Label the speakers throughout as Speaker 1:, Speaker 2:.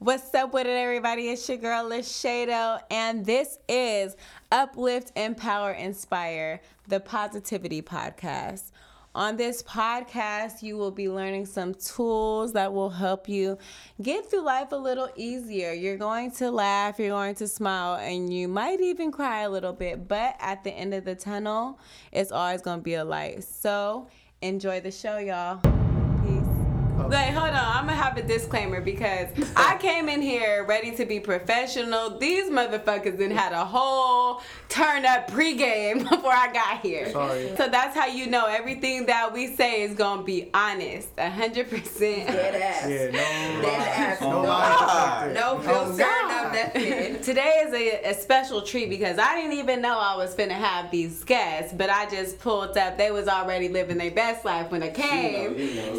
Speaker 1: What's up with it, everybody? It's your girl, Lashado, and this is Uplift, Empower, Inspire, the Positivity Podcast. On this podcast, you will be learning some tools that will help you get through life a little easier. You're going to laugh, you're going to smile, and you might even cry a little bit, but at the end of the tunnel, it's always going to be a light. So, enjoy the show, y'all. Wait, hold on. I'm gonna have a disclaimer because I came in here ready to be professional. These motherfuckers then had a whole turn up pregame before I got here.
Speaker 2: Sorry.
Speaker 1: So that's how you know everything that we say is gonna be honest, hundred percent.
Speaker 3: Dead ass.
Speaker 2: Yeah, no.
Speaker 3: Dead ass.
Speaker 2: No
Speaker 3: No, no filter, no nothing.
Speaker 1: Today is a, a special treat because I didn't even know I was finna have these guests, but I just pulled up. They was already living their best life when I came.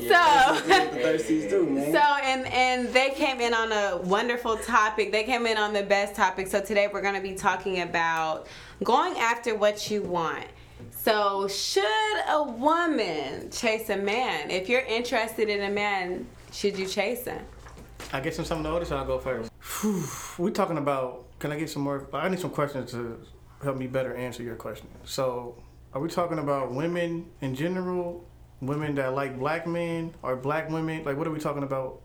Speaker 1: So.
Speaker 4: Thirsties too, man.
Speaker 1: So and and they came in on a wonderful topic. They came in on the best topic. So today we're going to be talking about going after what you want. So should a woman chase a man? If you're interested in a man, should you chase him?
Speaker 2: I get some some notice. So I'll go first. Whew, we talking about. Can I get some more? I need some questions to help me better answer your question. So, are we talking about women in general? Women that like black men or black women? Like, what are we talking about?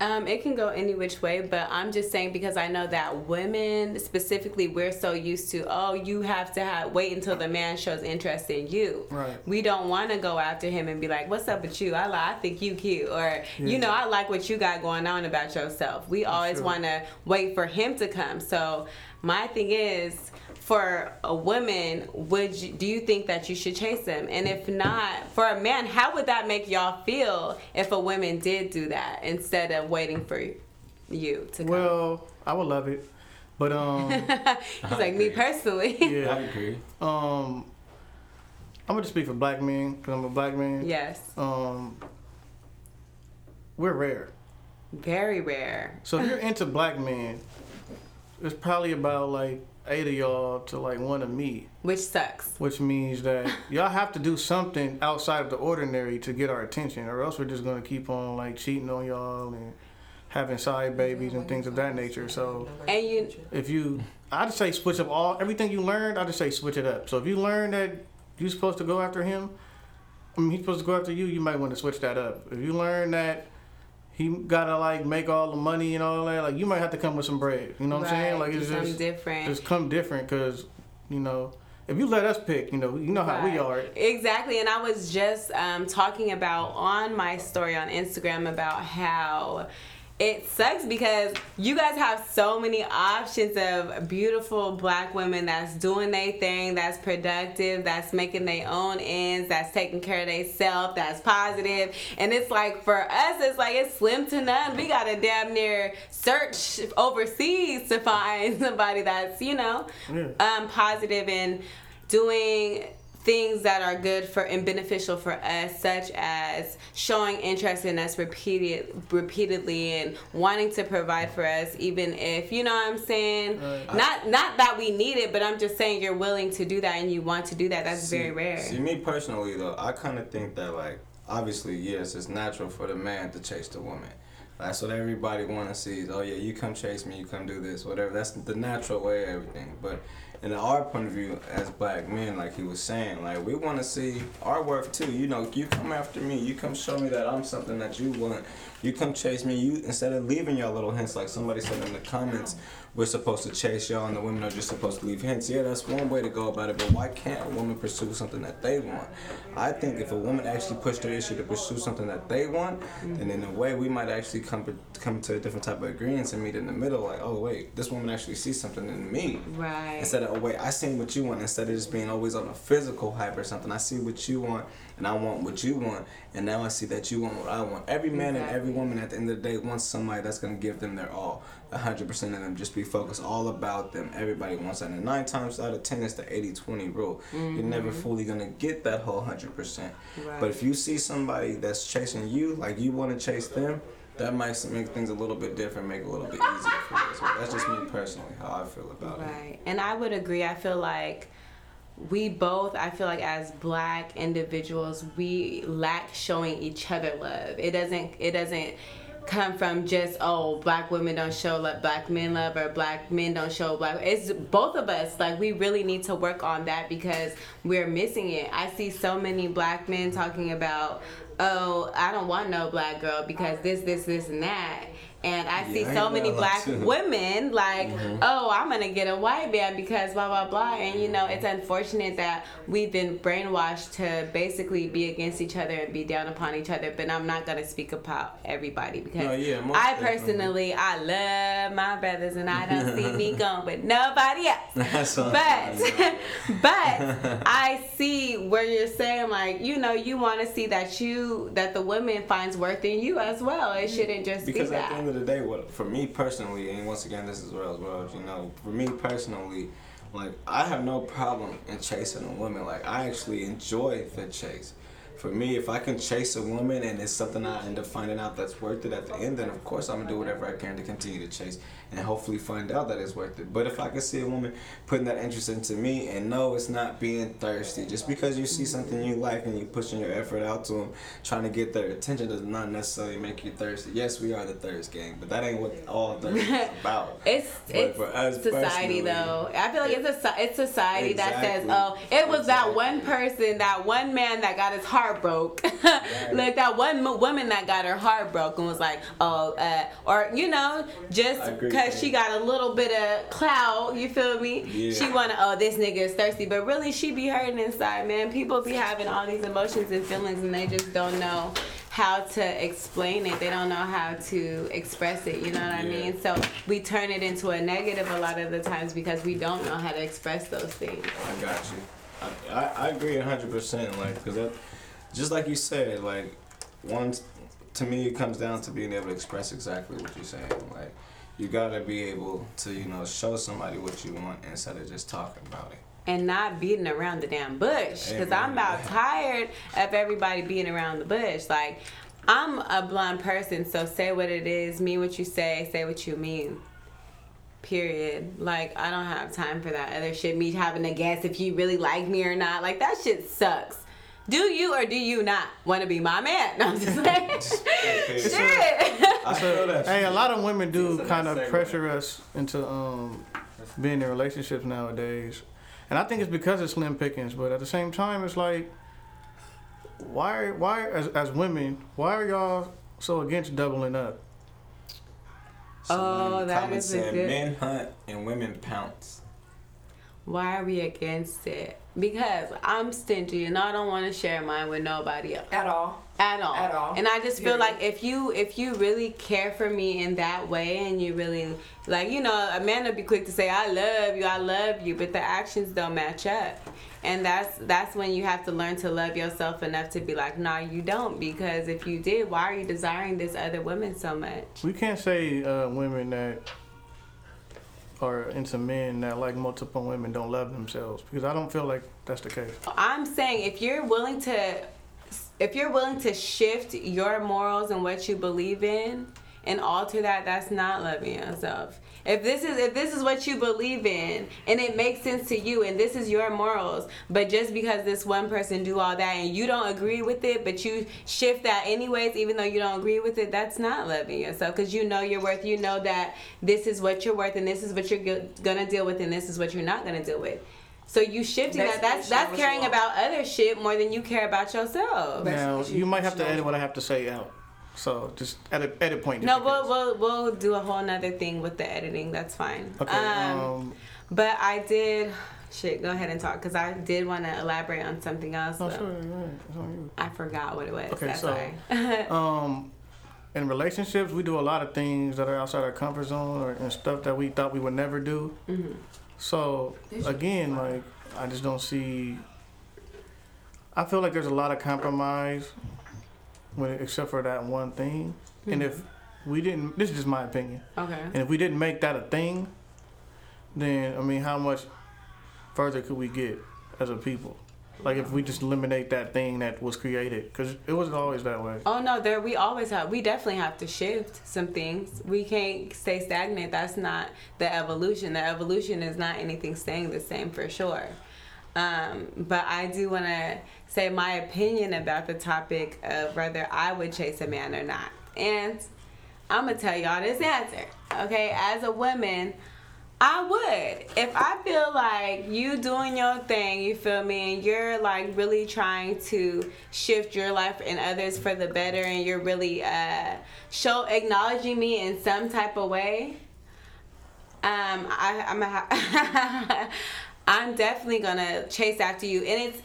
Speaker 1: Um, it can go any which way, but I'm just saying because I know that women specifically, we're so used to, oh, you have to have, wait until the man shows interest in you.
Speaker 2: Right.
Speaker 1: We don't want to go after him and be like, what's up with you? I like, I think you cute, or
Speaker 2: Yeah.
Speaker 1: you know, I like what you got going on about yourself. We always
Speaker 2: Sure.
Speaker 1: want to wait for him to come. So my thing is. For a woman, would you, do you think that you should chase them? And if not, for a man, how would that make y'all feel if a woman did do that instead of waiting for you to come?
Speaker 2: Well, I would love it, but um,
Speaker 1: He's like me personally.
Speaker 4: Yeah, I
Speaker 2: yeah,
Speaker 4: agree.
Speaker 2: um, I'm gonna just speak for black men because I'm a black man.
Speaker 1: yes,
Speaker 2: Um, we're rare.
Speaker 1: very rare.
Speaker 2: So if you're into black men, it's probably about like eight of y'all to like one of me,
Speaker 1: Which sucks.
Speaker 2: which means that y'all have to do something outside of the ordinary to get our attention, or else we're just gonna keep on like cheating on y'all and having side babies and things of that nature. So
Speaker 1: And you,
Speaker 2: if you, I just say switch up all everything you learned. I just say switch it up. So if you learn that you're supposed to go after him, I mean he's supposed to go after you. You might want to switch that up. If you learn that he gotta like make all the money and all that, like you might have to come with some bread. You know what I'm saying? Like it's just
Speaker 1: different.
Speaker 2: just come different because you know if you let us pick, you know you know how we are.
Speaker 1: Exactly. And I was just um, talking about on my story on Instagram about how it sucks because you guys have so many options of beautiful black women that's doing their thing, that's productive, that's making their own ends, that's taking care of themselves, that's positive. And it's like for us, it's like it's slim to none. We gotta damn near search overseas to find somebody that's, you know,
Speaker 2: Yeah.
Speaker 1: um, positive and doing things that are good for and beneficial for us such as showing interest in us repeated repeatedly and wanting to provide for us even if you know what I'm saying
Speaker 2: Right.
Speaker 1: not not that we need it but I'm just saying you're willing to do that and you want to do that that's very rare
Speaker 4: See, me personally though, I kind of think that like, obviously, yes, it's natural for the man to chase the woman. That's what everybody want to see. Is, oh yeah, you come chase me, you come do this, whatever. That's the natural way of everything. But in our point of view as black men, like he was saying, like we want to see our worth too. You know, you come after me, you come show me that I'm something that you want. You come chase me. You instead of leaving y'all little hints, like somebody said in the comments, we're supposed to chase y'all, and the women are just supposed to leave hints. Yeah, that's one way to go about it. But why can't a woman pursue something that they want? I think if a woman actually pushed their issue to pursue something that they want, then in a way we might actually come come to a different type of agreement and meet in the middle. Like, oh wait, this woman actually sees something in me.
Speaker 1: right
Speaker 4: Instead of, oh wait, I see what you want. Instead of just being always on a physical hype or something, I see what you want and I want what you want. And now I see that you want what I want. Every man and every woman at the end of the day wants somebody that's going to give them their all. 100% of them just be focused all about them. Everybody wants that. And nine times out of 10, it's the 80 20 rule. You're never mm-hmm. fully going to get that whole 100%.
Speaker 1: Right.
Speaker 4: But if you see somebody that's chasing you, like you want to chase them, that might make things a little bit different, make it a little bit easier for you. So that's just me personally, how I feel about it.
Speaker 1: Right. And I would agree. I feel like we both, I feel like as black individuals, we lack showing each other love. It doesn't, it doesn't come from just oh black women don't show love black men love or black men don't show black it's both of us like we really need to work on that because we're missing it. I see so many black men talking about oh i don't want no black girl because this this this and that and I see
Speaker 4: Yeah, I
Speaker 1: so many black women like,
Speaker 4: Mm-hmm.
Speaker 1: oh, I'm gonna get a white man because blah blah blah. And you know, it's unfortunate that we've been brainwashed to basically be against each other and be down upon each other. But I'm not gonna speak about everybody because
Speaker 4: No, yeah,
Speaker 1: I
Speaker 4: definitely.
Speaker 1: personally I love my brothers and I don't see me going with nobody else.
Speaker 4: That's.
Speaker 1: But but I see where you're saying like you know you want to see that you that the woman finds worth in you as well. It shouldn't just
Speaker 4: because
Speaker 1: be that.
Speaker 4: End of the day, what for me personally, and once again, this is as well, you know, for me personally, like I have no problem in chasing a woman. Like I actually enjoy the chase. For me, if I can chase a woman and it's something I end up finding out that's worth it at the end, then of course I'm gonna do whatever I can to continue to chase and hopefully find out that it's worth it. But if I can see a woman putting that interest into me and know it's not being thirsty, just because you see something you like and you pushing your effort out to them, trying to get their attention does not necessarily make you thirsty. Yes, we are the thirst gang, but that ain't what all thirst is about.
Speaker 1: It's
Speaker 4: But
Speaker 1: it's
Speaker 4: for us
Speaker 1: society though. I feel like it's a it's society that says, "Oh, it was that one person, that one man that got his heart broke, like that one woman that got her heart broke and was like, oh, uh, or you know, just because she got a little bit of clout, you feel me?
Speaker 4: Yeah.
Speaker 1: She wanna, oh, this nigga is thirsty, but really she be hurting inside, man. People be having all these emotions and feelings, and they just don't know how to explain it. They don't know how to express it. You know what I mean? So we turn it into a negative a lot of the times because we don't know how to express those things.
Speaker 4: I got you. I, I, agree hundred percent. Like, cause that, just like you said, like, once to me it comes down to being able to express exactly what you're saying. Like, you gotta be able to, you know, show somebody what you want instead of just talking about it.
Speaker 1: And not beating around the damn bush. Because I'm about tired of everybody beating around the bush. Like, I'm a blunt person, so say what it is, mean what you say, say what you mean. Period. Like, I don't have time for that other shit. Me having to guess if you really like me or not. Like, that shit sucks. Do you or do you not want to be my man? No, I'm just saying. shit.
Speaker 4: I feel that.
Speaker 2: Hey, a lot of women do kind of
Speaker 4: segue.
Speaker 2: pressure us into um, being in relationships nowadays, and I think it's because of slim pickings. But at the same time, it's like, why, why as as women, why are y'all so against doubling up?
Speaker 1: Oh, that
Speaker 4: Comment
Speaker 1: is a
Speaker 4: said,
Speaker 1: good-
Speaker 4: Men hunt and women pounce.
Speaker 1: Why are we against it? Because I'm stingy and I don't want to share mine with nobody else.
Speaker 3: At all.
Speaker 1: at all.
Speaker 3: At all.
Speaker 1: And I just feel
Speaker 3: Period.
Speaker 1: like if you if you really care for me in that way and you really like you know a man would be quick to say I love you I love you but the actions don't match up. And that's that's when you have to learn to love yourself enough to be like nah you don't because if you did why are you desiring this other woman so much?
Speaker 2: We can't say uh, women that are into men that like multiple women don't love themselves because I don't feel like that's the case.
Speaker 1: I'm saying if you're willing to if you're willing to shift your morals and what you believe in and alter that that's not loving yourself if this is if this is what you believe in and it makes sense to you and this is your morals but just because this one person do all that and you don't agree with it but you shift that anyways even though you don't agree with it that's not loving yourself because you know your worth you know that this is what you're worth and this is what you're go- gonna deal with and this is what you're not gonna deal with so you shifting
Speaker 3: That's
Speaker 1: that that's
Speaker 3: what
Speaker 1: that's caring about other shit more than you care about yourself.
Speaker 2: Now you
Speaker 3: you-
Speaker 2: might have to
Speaker 3: what
Speaker 2: edit what I have to say out. So just edit edit point.
Speaker 1: No, we'll, we'll we'll do a whole nother thing with the editing. That's fine.
Speaker 2: Okay.
Speaker 1: Um,
Speaker 2: Um,
Speaker 1: but I did. Shit, go ahead and talk because I did want to elaborate on something else. but
Speaker 2: sure, right, it's on you.
Speaker 1: I forgot what it was.
Speaker 2: Okay,
Speaker 1: That's
Speaker 2: so-. Um, in relationships, we do a lot of things that are outside our comfort zone or and stuff that we thought we would never do.
Speaker 1: Mhm.
Speaker 2: So again, like I just don't see. I feel like there's a lot of compromise, when except for that one thing. And if mm-hmm. we didn't, this is just my opinion.
Speaker 1: Okay.
Speaker 2: And if we didn't make that a thing, then I mean, how much further could we get as a people? Like if we just eliminate that thing that was created, because it wasn't always that way.
Speaker 1: Oh no, there we always have. We definitely have to shift some things. We can't stay stagnant. That's not the evolution. The evolution is not anything staying the same for sure. Um, but I do want to say my opinion about the topic of whether I would chase a man or not. And I'm gonna tell y'all this answer. Okay, as a woman, I would. If I feel like you doing your thing, you feel me, and you're like really trying to shift your life and others for the better, and you're really uh, show acknowledging me in some type of way. Um, I, I'm a, I'm definitely gonna chase after you, and it's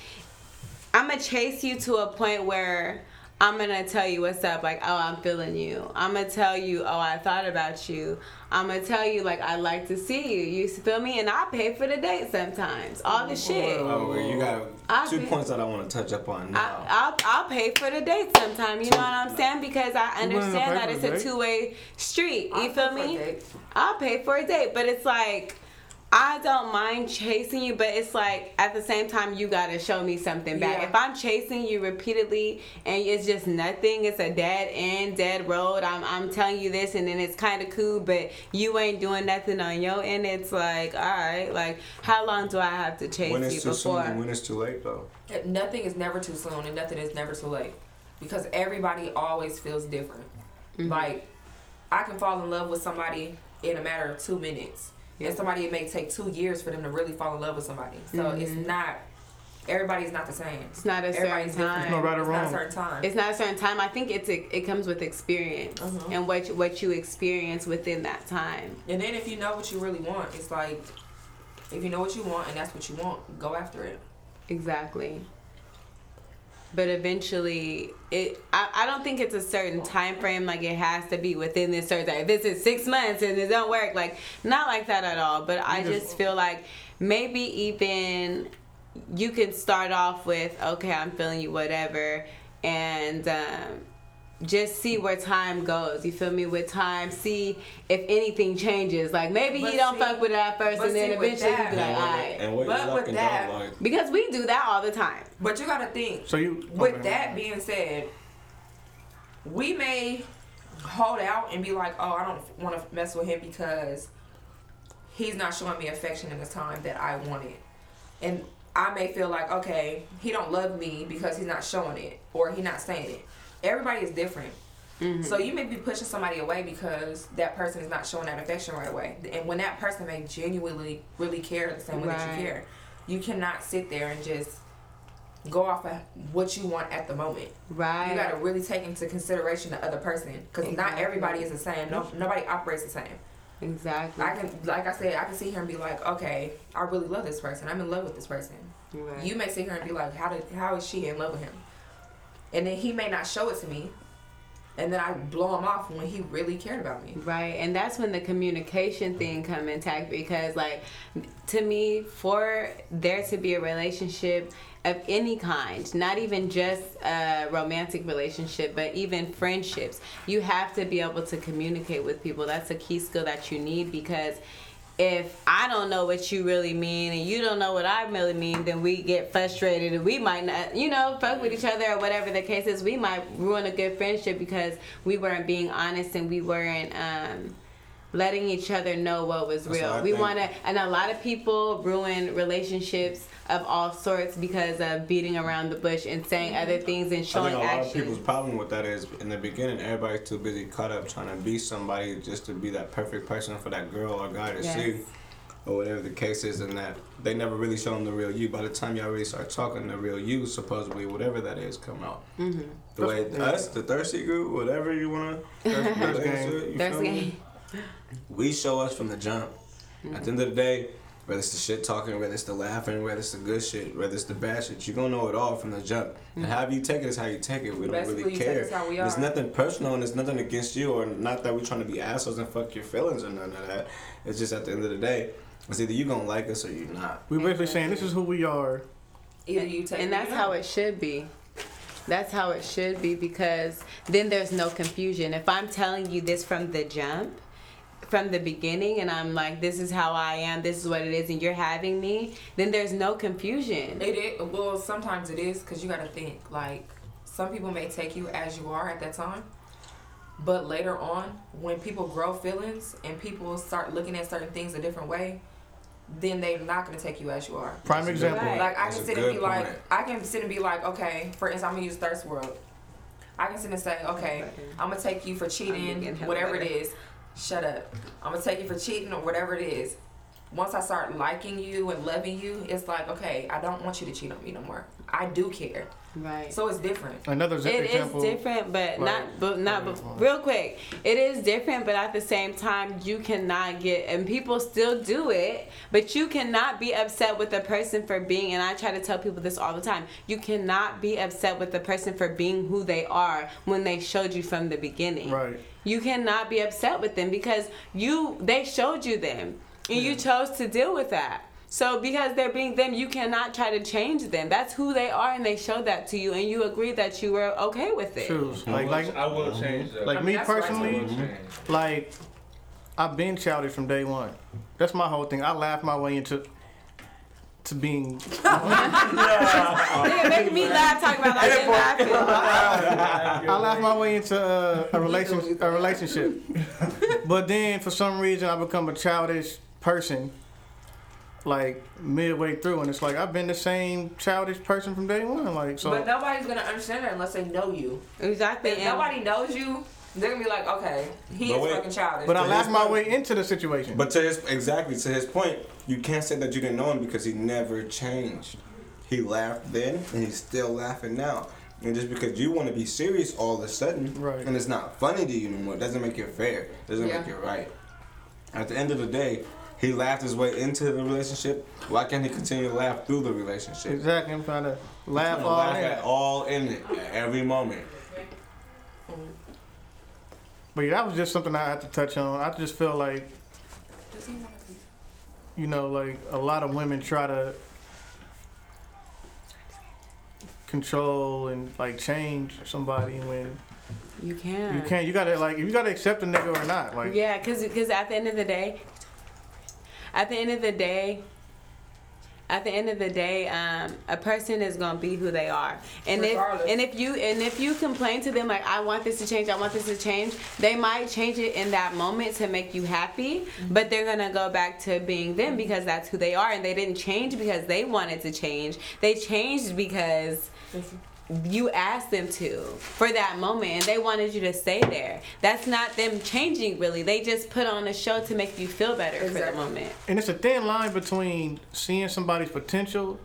Speaker 1: I'm gonna chase you to a point where I'm gonna tell you what's up, like, oh, I'm feeling you. I'm gonna tell you, oh, I thought about you. I'm gonna tell you, like, I like to see you. You feel me? And I pay for the date sometimes. All the shit.
Speaker 4: Oh, you got
Speaker 1: I'll
Speaker 4: two
Speaker 1: be-
Speaker 4: points that I want to touch up on now.
Speaker 1: I, I'll, I'll pay for the date sometime. You know what I'm saying? Because I
Speaker 2: You willing to
Speaker 1: understand that it's
Speaker 2: the
Speaker 1: a two way street. You
Speaker 3: I'll
Speaker 1: feel
Speaker 3: pay for a
Speaker 1: me? I'll pay for a date, but it's like I don't mind chasing you, but it's like at the same time you gotta show me something back.
Speaker 3: Yeah.
Speaker 1: If I'm chasing you repeatedly and it's just nothing, it's a dead end, dead road. I'm I'm telling you this, and then it's kind of cool, but you ain't doing nothing on your end. It's like all right, like how long do I have to chase
Speaker 4: when
Speaker 1: you
Speaker 4: it's too soon
Speaker 1: before?
Speaker 4: and when it's too late, though.
Speaker 3: Nothing is never too soon and nothing is never too late. Because everybody always feels different.
Speaker 1: Mm-hmm.
Speaker 3: Like, I can fall in love with somebody in a matter of two minutes.
Speaker 1: Yeah.
Speaker 3: And somebody it may take two years for them to really fall in love with somebody. So it's not everybody's not the same.
Speaker 1: Mm-hmm. It's not a certain
Speaker 3: Everybody's different.
Speaker 1: time.
Speaker 2: no right or
Speaker 3: It's not a certain time.
Speaker 1: It's not a certain time. I think it's a, it comes with experience
Speaker 3: Uh-huh.
Speaker 1: and what you, what you experience within that time.
Speaker 3: and then if you know what you really want, it's like if you know what you want and that's what you want, go after it.
Speaker 1: Exactly. But eventually, it. I, I don't think it's a certain time frame. Like it has to be within this certain. If this is six months and it don't work, like not like that at all. But I just feel like maybe even you can start off with okay, I'm feeling you, whatever, and um, just see where time goes. You feel me? With time, see if anything changes. Like maybe
Speaker 3: But
Speaker 1: he don't
Speaker 3: see-
Speaker 1: fuck with it at first, and then
Speaker 3: see, with
Speaker 1: eventually he
Speaker 3: that-
Speaker 1: be like,
Speaker 4: and,
Speaker 1: all
Speaker 4: what,
Speaker 1: right.
Speaker 4: and what
Speaker 3: But with that-
Speaker 4: don't like.
Speaker 1: Because we do that all the time.
Speaker 3: But you gotta think
Speaker 2: So you
Speaker 3: With
Speaker 2: okay.
Speaker 3: that being said, we may hold out and be like, "Oh, I don't want to mess with him because he's not showing me affection in the time that I wanted," and I may feel like, "Okay, he don't love me because he's not showing it or he not saying it." Everybody is different. Mm-hmm. So you may be pushing somebody away because that person is not showing that affection right away, and when that person may genuinely really care the same way that you care, you cannot sit there and just go off of what you want at the moment.
Speaker 1: Right.
Speaker 3: You got to really take into consideration the other person because not everybody is the same. No, nobody operates the same.
Speaker 1: Exactly.
Speaker 3: I can, like I said, I can sit here and be like, okay, I really love this person. I'm in love with this person.
Speaker 1: Right.
Speaker 3: You may sit here and be like, how did, how is she in love with him? And then he may not show it to me, and then I blow him off when he really cared about me.
Speaker 1: Right, and that's when the communication thing come intact because, like, to me, for there to be a relationship of any kind, not even just a romantic relationship, but even friendships, you have to be able to communicate with people. That's a key skill that you need because if I don't know what you really mean and you don't know what I really mean, then we get frustrated and we might not, you know, fuck with each other or whatever the case is. We might ruin a good friendship because we weren't being honest and we weren't um, letting each other know what was
Speaker 4: That's
Speaker 1: real.
Speaker 4: what
Speaker 1: We want to, and a lot of people ruin relationships of all sorts because of beating around the bush and saying other things and
Speaker 4: I
Speaker 1: showing
Speaker 4: think a lot of people's problem with that is in the beginning, everybody's too busy caught up trying to be somebody just to be that perfect person for that girl or guy to
Speaker 1: Yes.
Speaker 4: see, or whatever the case is, and that they never really show them the real you. By the time y'all really start talking, the real you, supposedly, whatever that is, come out.
Speaker 1: Mm-hmm.
Speaker 4: The way us, the thirsty group, whatever you wanna,
Speaker 2: That's
Speaker 4: relate
Speaker 2: game.
Speaker 4: to it, you
Speaker 1: There's
Speaker 4: feel me? We show us from the jump. At the end of the day, whether it's the shit talking, whether it's the laughing, whether it's the good shit, whether it's the bad shit, you're gonna know it all from the jump. And mm-hmm. however you take it is how you take it. We don't
Speaker 3: Basically,
Speaker 4: really care.
Speaker 3: us how we
Speaker 4: It's nothing personal and it's nothing against you or not that we're trying to be assholes and fuck your feelings or none of that. It's just at the end of the day, it's either you gonna like us or you're not.
Speaker 2: We're basically saying this is who we are.
Speaker 3: Either you take
Speaker 1: and
Speaker 3: it or
Speaker 1: that's how it should be that's how it should be because then there's no confusion if i'm telling you this from the jump from the beginning and i'm like this is how i am this is what it is and you're having me then there's no confusion
Speaker 3: It is well. Sometimes it is because you got to think like some people may take you as you are at that time, but later on, when people grow feelings and people start looking at certain things a different way, then they're not gonna take you as you are.
Speaker 2: Prime example.
Speaker 1: Right.
Speaker 3: Like I
Speaker 4: That's
Speaker 3: can sit and
Speaker 4: good
Speaker 3: be like. I can sit and be like, okay, for instance, I'm gonna use Thirst World. I can sit and say, okay, I'm gonna take you for cheating, whatever it
Speaker 1: better.
Speaker 3: is. Shut up. I'm gonna take you for cheating or whatever it is. Once I start liking you and loving you, it's like, okay, I don't want you to cheat on me no more. I do care.
Speaker 1: Right.
Speaker 3: So it's different.
Speaker 2: Another z-
Speaker 1: It is
Speaker 2: example.
Speaker 1: different, but not, but not, but real quick. It is different, but at the same time, you cannot get, and people still do it, but you cannot be upset with the person for being, and I try to tell people this all the time. You cannot be upset with the person for being who they are when they showed you from the beginning.
Speaker 2: Right.
Speaker 1: You cannot be upset with them because you, they showed you them, and you chose to deal with that. So because they're being them, you cannot try to change them. That's who they are, and they showed that to you, and you agreed that you were okay with it.
Speaker 2: Shoes.
Speaker 5: I
Speaker 2: Like like
Speaker 5: I will change that.
Speaker 2: like
Speaker 3: I mean,
Speaker 2: me
Speaker 3: that's right,
Speaker 2: personally. like I've been childish from day one. That's my whole thing. I laugh my way into to being
Speaker 1: Nigga making me laugh talking about like they laughing.
Speaker 2: I laugh my way into uh, a relation a relationship. but then for some reason I become a childish person like midway through and it's like I've been the same childish person from day one. Like so
Speaker 3: but nobody's gonna understand that unless they know you.
Speaker 1: Exactly.
Speaker 3: If nobody knows you, they're gonna be like, okay, he
Speaker 4: But
Speaker 3: is
Speaker 4: wait.
Speaker 3: fucking childish.
Speaker 2: but I
Speaker 4: laughed
Speaker 2: my way into the situation.
Speaker 4: But to his exactly to his point, you can't say that you didn't know him because he never changed. He laughed then, and he's still laughing now. And just because you want to be serious all of a sudden,
Speaker 2: Right.
Speaker 4: and it's not funny to you anymore, doesn't make it fair. Doesn't make it right. At the end of the day, he laughed his way into the relationship. Why can't he continue to laugh through the relationship?
Speaker 2: exactly, I'm trying to laugh
Speaker 4: Laugh,
Speaker 2: all
Speaker 4: laugh
Speaker 2: in.
Speaker 4: at all in it at every moment.
Speaker 2: But yeah, that was just something I had to touch on. I just feel like
Speaker 3: Does he wanna be-
Speaker 2: you know, like a lot of women try to control and like change somebody when
Speaker 1: You can.
Speaker 2: you can't. You gotta like you gotta accept a nigga or not. Like
Speaker 1: Yeah, cause because at the end of the day, at the end of the day, at the end of the day, um, a person is gonna be who they are, and if and if you and if you complain to them like I want this to change, I want this to change, they might change it in that moment to make you happy, but they're gonna go back to being them because that's who they are, and they didn't change because they wanted to change. They changed because you asked them to for that moment and they wanted you to stay there. That's not them changing really. They just put on a show to make you feel better for the moment.
Speaker 2: and it's a thin line between seeing somebody's potential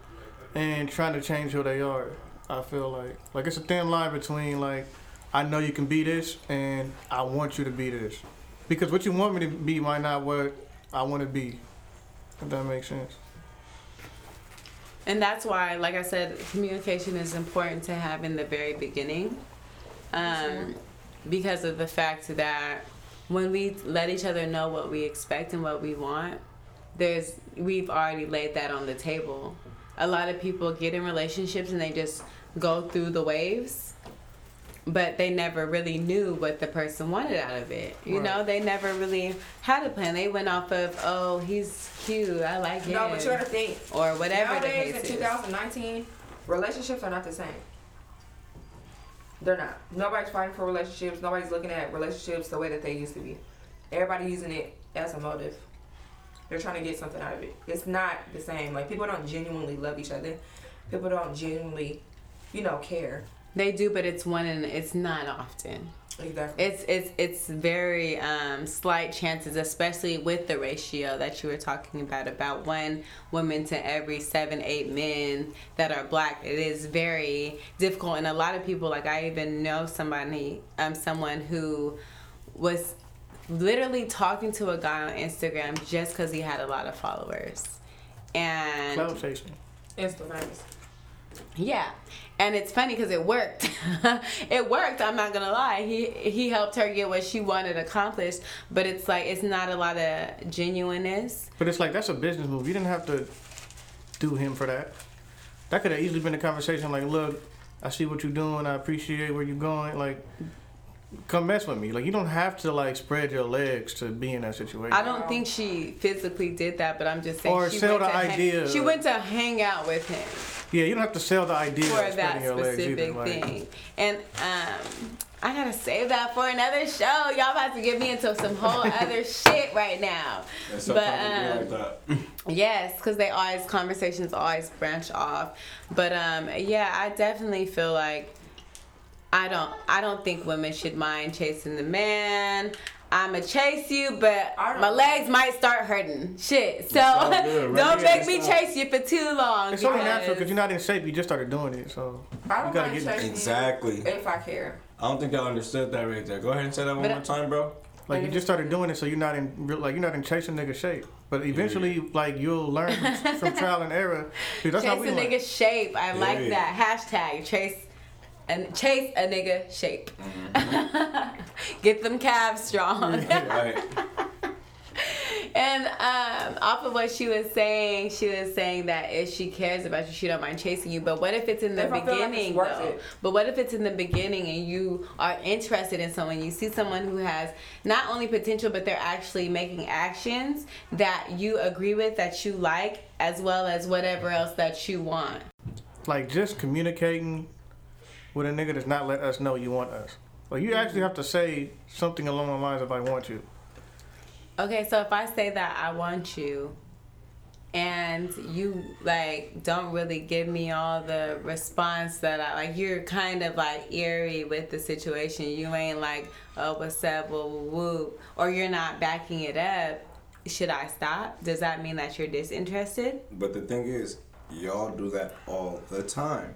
Speaker 2: and trying to change who they are. I feel like like it's a thin line between like I know you can be this and I want you to be this because what you want me to be might not what I want to be. If that makes sense.
Speaker 1: And that's why, like I said, communication is important to have in the very beginning. Um, because of the fact that when we let each other know what we expect and what we want, there's we've already laid that on the table. A lot of people get in relationships and they just go through the waves, but they never really knew what the person wanted out of it. You
Speaker 2: Right.
Speaker 1: know, they never really had a plan. They went off of, oh, he's cute, I like him,
Speaker 3: No, but you gotta think.
Speaker 1: or whatever the
Speaker 3: Nowadays
Speaker 1: case
Speaker 3: in
Speaker 1: is.
Speaker 3: 2019, relationships are not the same. They're not. Nobody's fighting for relationships. Nobody's looking at relationships the way that they used to be. Everybody using it as a motive. They're trying to get something out of it. It's not the same. Like people don't genuinely love each other. People don't genuinely, you know, care.
Speaker 1: They do, but it's one and it's not often.
Speaker 3: Exactly.
Speaker 1: It's it's it's very um, slight chances, especially with the ratio that you were talking about about one woman to every seven eight men that are black. It is very difficult, and a lot of people like I even know somebody um someone who was literally talking to a guy on Instagram just because he had a lot of followers, and
Speaker 2: Clout chasing.
Speaker 3: Insta famous.
Speaker 1: yeah, and it's funny because it worked. it worked. I'm not gonna lie. He he helped her get what she wanted accomplished, but it's like it's not a lot of genuineness.
Speaker 2: But it's like that's a business move. You didn't have to do him for that. That could have easily been a conversation like, look, I see what you're doing. I appreciate where you're going. Like, come mess with me. Like, you don't have to like spread your legs to be in that situation.
Speaker 1: I don't think she physically did that, but I'm just saying.
Speaker 2: Or
Speaker 1: she
Speaker 2: sell the
Speaker 1: to hang-
Speaker 2: idea
Speaker 1: she went to hang out with him
Speaker 2: yeah, you don't have to sell the idea
Speaker 1: for
Speaker 2: of
Speaker 1: that
Speaker 2: spreading your legs either.
Speaker 1: specific
Speaker 2: Like,
Speaker 1: thing, and um. I gotta save that for another show. Y'all about to get me into some whole other shit right now.
Speaker 4: And
Speaker 1: But,
Speaker 4: sometimes it be
Speaker 1: um,
Speaker 4: like that.
Speaker 1: Yes, because they always conversations always branch off. But um, yeah, I definitely feel like I don't I don't think women should mind chasing the man. I'ma chase you, but my legs might start hurting. Shit. So
Speaker 4: good, right?
Speaker 1: don't
Speaker 4: Yeah,
Speaker 1: make me
Speaker 4: it's all-
Speaker 1: chase you for too long.
Speaker 2: It's only natural because you're not in shape. You just started doing it, so
Speaker 3: I
Speaker 2: you
Speaker 3: don't
Speaker 2: gotta get
Speaker 3: chasing
Speaker 4: Exactly.
Speaker 3: if I care.
Speaker 4: I don't think y'all understood that right there. Go ahead and say that one
Speaker 1: But
Speaker 4: more time, bro.
Speaker 2: like you just started doing it, so you're not in real- like you're not in chasing nigga shape. But eventually, like you'll learn from, from trial and error. Dude, that's how
Speaker 1: Chase
Speaker 2: we
Speaker 1: a
Speaker 2: learn.
Speaker 1: nigga shape. I like
Speaker 4: Yeah.
Speaker 1: that. Hashtag chase and chase a nigga shape.
Speaker 2: Mm-hmm.
Speaker 1: Get them calves strong.
Speaker 4: Right.
Speaker 1: And um, off of what she was saying, she was saying that if she cares about you, she don't mind chasing you. But what if it's in the
Speaker 3: If I feel like
Speaker 1: beginning,
Speaker 3: worth
Speaker 1: though? But what if it's in the beginning and you are interested in someone? You see someone who has not only potential, but they're actually making actions that you agree with, that you like, as well as whatever else that you want.
Speaker 2: like just communicating with a nigga does not let us know you want us. Like you actually have to say something along the lines of "I want you."
Speaker 1: Okay, so if I say that I want you and you like don't really give me all the response that I like you're kind of like eerie with the situation. You ain't like, oh what's up, woo woo woo or you're not backing it up. Should I stop? Does that mean that you're disinterested?
Speaker 4: But the thing is, y'all do that all the time.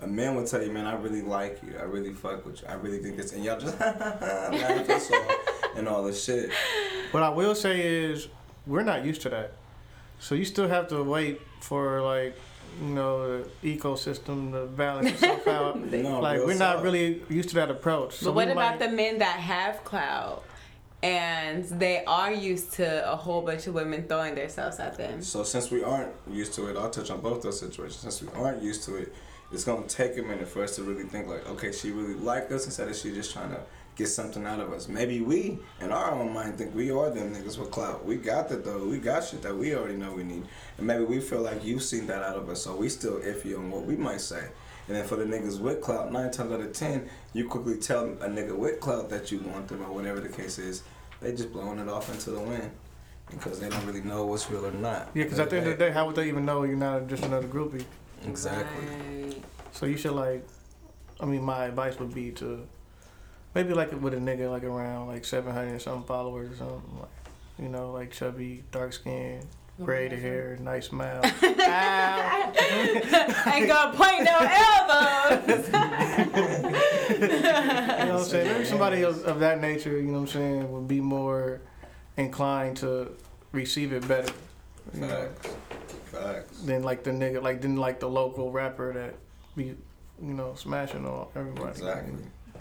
Speaker 4: A man will tell you, man, I really like you. I really fuck with you. I really think this. And y'all just laugh us off and all this shit.
Speaker 2: What I will say is we're not used to that. So you still have to wait for like you know the ecosystem to balance itself out.
Speaker 4: No,
Speaker 2: like we're not
Speaker 4: talk.
Speaker 2: really used to that approach. So
Speaker 1: but what about
Speaker 2: might-
Speaker 1: the men that have clout and they are used to a whole bunch of women throwing themselves at them?
Speaker 4: So since we aren't used to it, I'll touch on both those situations. Since we aren't used to it, it's gonna take a minute for us to really think like, okay, she really like us instead of she just trying to get something out of us. Maybe we, in our own mind, think we are them niggas with clout. We got that though. We got shit that we already know we need, and maybe we feel like you've seen that out of us, so we still iffy on what we might say. And then for the niggas with clout, nine times out of ten, you quickly tell a nigga with clout that you want them or whatever the case is. They just blowing it off into the wind because they don't really know what's real or not.
Speaker 2: yeah, because at the end of the day, how would they even know you're not just another groupie?
Speaker 4: Exactly.
Speaker 1: Right.
Speaker 2: So you should like, I mean, my advice would be to maybe like with a nigga like around like 700 and something followers or something like, you know, like chubby, dark skin, braided hair, nice smile. Ow.
Speaker 1: Ain't gonna point no elbows.
Speaker 2: You know what I'm saying? Maybe somebody of, of that nature, you know what I'm saying, would be more inclined to receive it better. You know,
Speaker 4: Facts. Facts.
Speaker 2: than like the nigga, like than like the local rapper that be, you know, smashing on everybody.
Speaker 4: Exactly.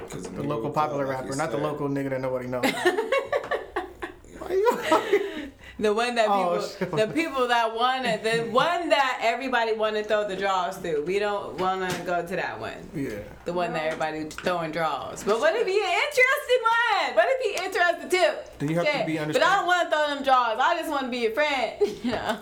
Speaker 4: 'Cause
Speaker 2: The local popular
Speaker 4: like
Speaker 2: rapper, not the local nigga that nobody knows. Why you?
Speaker 1: The one that
Speaker 2: Oh,
Speaker 1: people,
Speaker 2: shit.
Speaker 1: the people that wanna, the one that everybody wanna throw the draws through. We don't wanna go to that one.
Speaker 2: yeah.
Speaker 1: The one that everybody throwing draws. But what if he an interested one? What if he interested too?
Speaker 2: Then you have to
Speaker 1: Shit.
Speaker 2: be
Speaker 1: But I don't want to throw them draws. I just want to be your friend. You know.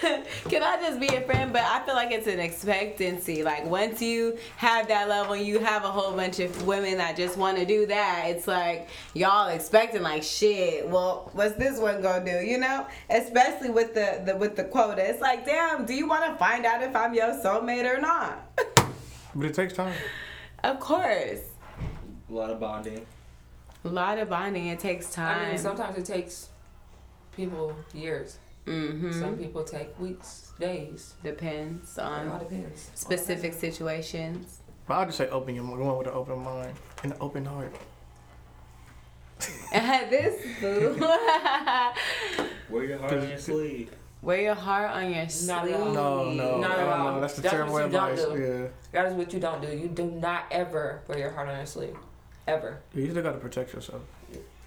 Speaker 1: Can I just be a friend? But I feel like it's an expectancy. Like once you have that level, you have a whole bunch of women that just want to do that. It's like y'all expecting like shit. Well, what's this one gonna do? You know, especially with the, the with the quota. It's like, damn, do you want to find out if I'm your soulmate or not?
Speaker 2: But it takes time.
Speaker 1: of course.
Speaker 5: A lot of bonding.
Speaker 1: A lot of bonding. It takes
Speaker 3: I
Speaker 1: time.
Speaker 3: mean, sometimes it takes people years.
Speaker 1: Mm-hmm.
Speaker 3: Some people take weeks, days.
Speaker 1: Depends
Speaker 3: It all
Speaker 1: on
Speaker 3: depends.
Speaker 1: specific situations.
Speaker 2: But I'll just say open your go on with an open mind and an open heart.
Speaker 1: this boo.
Speaker 5: Wear your heart on your sleeve.
Speaker 1: Wear your heart on your sleeve.
Speaker 3: Not at all.
Speaker 2: No, no,
Speaker 3: Not at
Speaker 2: no,
Speaker 3: all.
Speaker 2: no. That's the
Speaker 3: That's
Speaker 2: terrible
Speaker 3: what you don't
Speaker 2: advice.
Speaker 3: do.
Speaker 2: Yeah.
Speaker 3: That is what you don't do. You do not ever wear your heart on your sleeve. Ever.
Speaker 2: You still gotta protect yourself.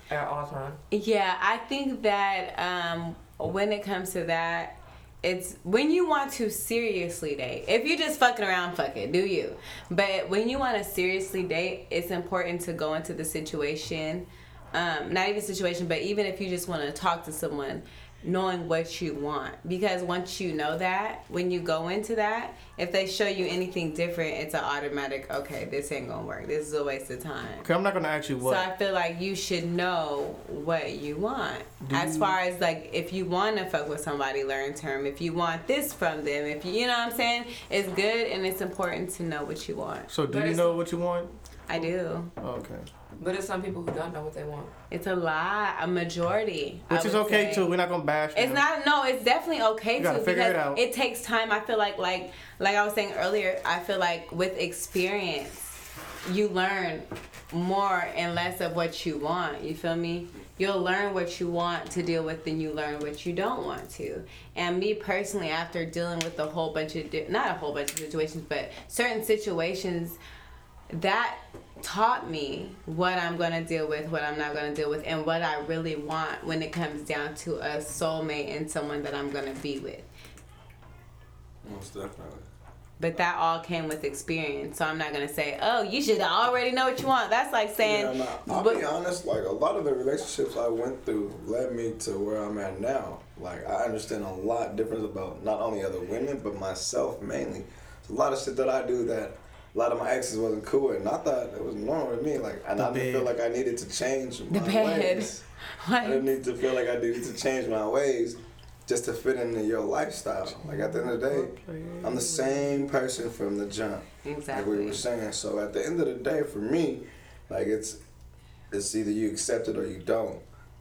Speaker 3: At all times.
Speaker 1: Yeah, I think that um, when it comes to that, it's when you want to seriously date. If you're just fucking around, fuck it, do you? But when you want to seriously date, it's important to go into the situation. Um, not even situation, but even if you just want to talk to someone, knowing what you want because once you know that when you go into that if they show you anything different it's an automatic okay this ain't gonna work this is a waste of time
Speaker 2: Okay, I'm not gonna ask you what.
Speaker 1: so I feel like you should know what you want. as far as like if you want to fuck with somebody learn term, if you want this from them, if you you know what I'm saying, it's good and it's important to know what you want.
Speaker 2: so do
Speaker 3: But
Speaker 2: you know what you want?
Speaker 1: I do.
Speaker 2: Oh, okay.
Speaker 3: But it's some people who don't know what they want.
Speaker 1: It's a lot, a majority. I
Speaker 2: Which is okay
Speaker 1: say.
Speaker 2: too. We're not gonna bash.
Speaker 1: It's
Speaker 2: them.
Speaker 1: not no, it's definitely okay
Speaker 2: You gotta figure
Speaker 1: because
Speaker 2: it out.
Speaker 1: it takes time. I feel like like like I was saying earlier, I feel like with experience you learn more and less of what you want. You feel me? You'll learn what you want to deal with than you learn what you don't want to. And me personally, after dealing with a whole bunch of, di- not a whole bunch of situations, but certain situations, that taught me what I'm gonna deal with, what I'm not gonna deal with, and what I really want when it comes down to a soulmate and someone that I'm gonna be with.
Speaker 6: Most definitely.
Speaker 1: But that all came with experience, so I'm not gonna say, "Oh, you should already know what you want." That's like saying,
Speaker 4: Yeah, nah, I'll
Speaker 1: but-
Speaker 4: be honest. Like a lot of the relationships I went through led me to where I'm at now. Like I understand a lot different about not only other women but myself mainly. There's a lot of shit that I do that a lot of my exes wasn't cool and I thought it was normal with me. Like and
Speaker 2: The
Speaker 4: I didn't feel like I needed to change
Speaker 1: The
Speaker 4: my
Speaker 1: bed.
Speaker 4: ways. I didn't need to feel like I needed to change my ways just to fit into your lifestyle. Like at the end of the day, I'm the same person from the jump Exactly. like we were saying. So at the end of the day, for me, like it's it's either you accept it or you don't.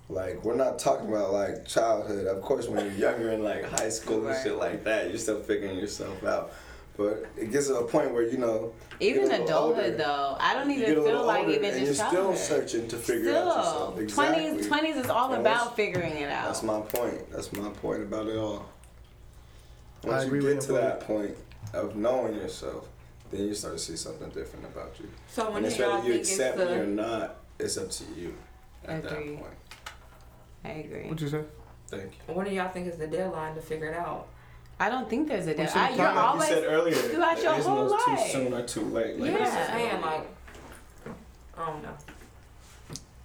Speaker 4: Like we're not talking about like childhood. Of course, when you're younger in like high school and
Speaker 1: Right.
Speaker 4: shit like that, you're still figuring yourself out. But it gets to a point where you know.
Speaker 1: Even
Speaker 4: get
Speaker 1: adulthood,
Speaker 4: older,
Speaker 1: though, I don't even
Speaker 4: get a
Speaker 1: feel
Speaker 4: little
Speaker 1: like
Speaker 4: older,
Speaker 1: even
Speaker 4: and you're
Speaker 1: just
Speaker 4: still
Speaker 1: childhood.
Speaker 4: searching to figure out yourself.
Speaker 1: Still,
Speaker 4: Exactly.
Speaker 1: twenties, twenties is all
Speaker 4: And
Speaker 1: about figuring it out.
Speaker 4: That's my point. That's my point about it all.
Speaker 2: I
Speaker 4: Once
Speaker 2: agree
Speaker 4: you get to that point of knowing yourself, then you start to see something different about you.
Speaker 3: So when
Speaker 4: And
Speaker 3: do
Speaker 4: it's
Speaker 3: y'all
Speaker 4: whether you
Speaker 3: think
Speaker 4: accept me or not, it's up to you at that point.
Speaker 1: I agree.
Speaker 2: What'd you say?
Speaker 4: Thank you.
Speaker 3: when do y'all think is the deadline to figure it out?
Speaker 1: I don't think there's a
Speaker 2: We
Speaker 1: deadline. I- You're
Speaker 4: like
Speaker 1: always
Speaker 4: you said earlier,
Speaker 1: throughout your whole
Speaker 4: no
Speaker 1: life.
Speaker 4: too soon or too late. Like
Speaker 1: Yeah.
Speaker 3: I'm like, I don't know.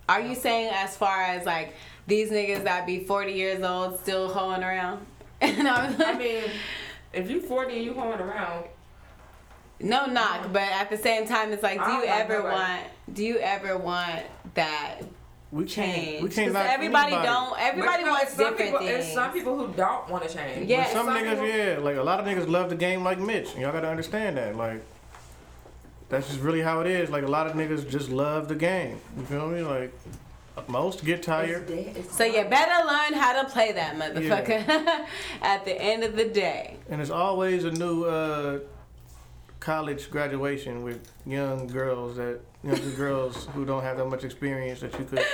Speaker 1: Are you saying as far as like these niggas that be 40 years old still hoeing around? and I'm
Speaker 3: I
Speaker 1: like,
Speaker 3: mean, if you 40 and you going around,
Speaker 1: no knock, but at the same time, it's like, do you
Speaker 3: like
Speaker 1: ever
Speaker 3: nobody.
Speaker 1: want? Do you ever want that
Speaker 2: We can't.
Speaker 1: change?
Speaker 2: We can't.
Speaker 1: 'Cause
Speaker 2: knock
Speaker 1: everybody
Speaker 2: anybody.
Speaker 1: don't. Everybody
Speaker 3: But,
Speaker 1: wants
Speaker 3: some
Speaker 1: different
Speaker 3: people,
Speaker 1: things.
Speaker 3: It's some people who don't want to change.
Speaker 1: Yeah.
Speaker 2: Some
Speaker 3: Some
Speaker 2: niggas,
Speaker 3: people-
Speaker 2: yeah, like a lot of niggas love the game like Mitch. And y'all gotta understand that. Like, that's just really how it is. Like a lot of niggas just love the game. You feel me? Like most get tired.
Speaker 3: It's dead. It's
Speaker 1: So you better learn how to play that motherfucker. At the end of the day,
Speaker 2: And it's always a new uh, college graduation with young girls that younger girls who don't have that much experience that you could,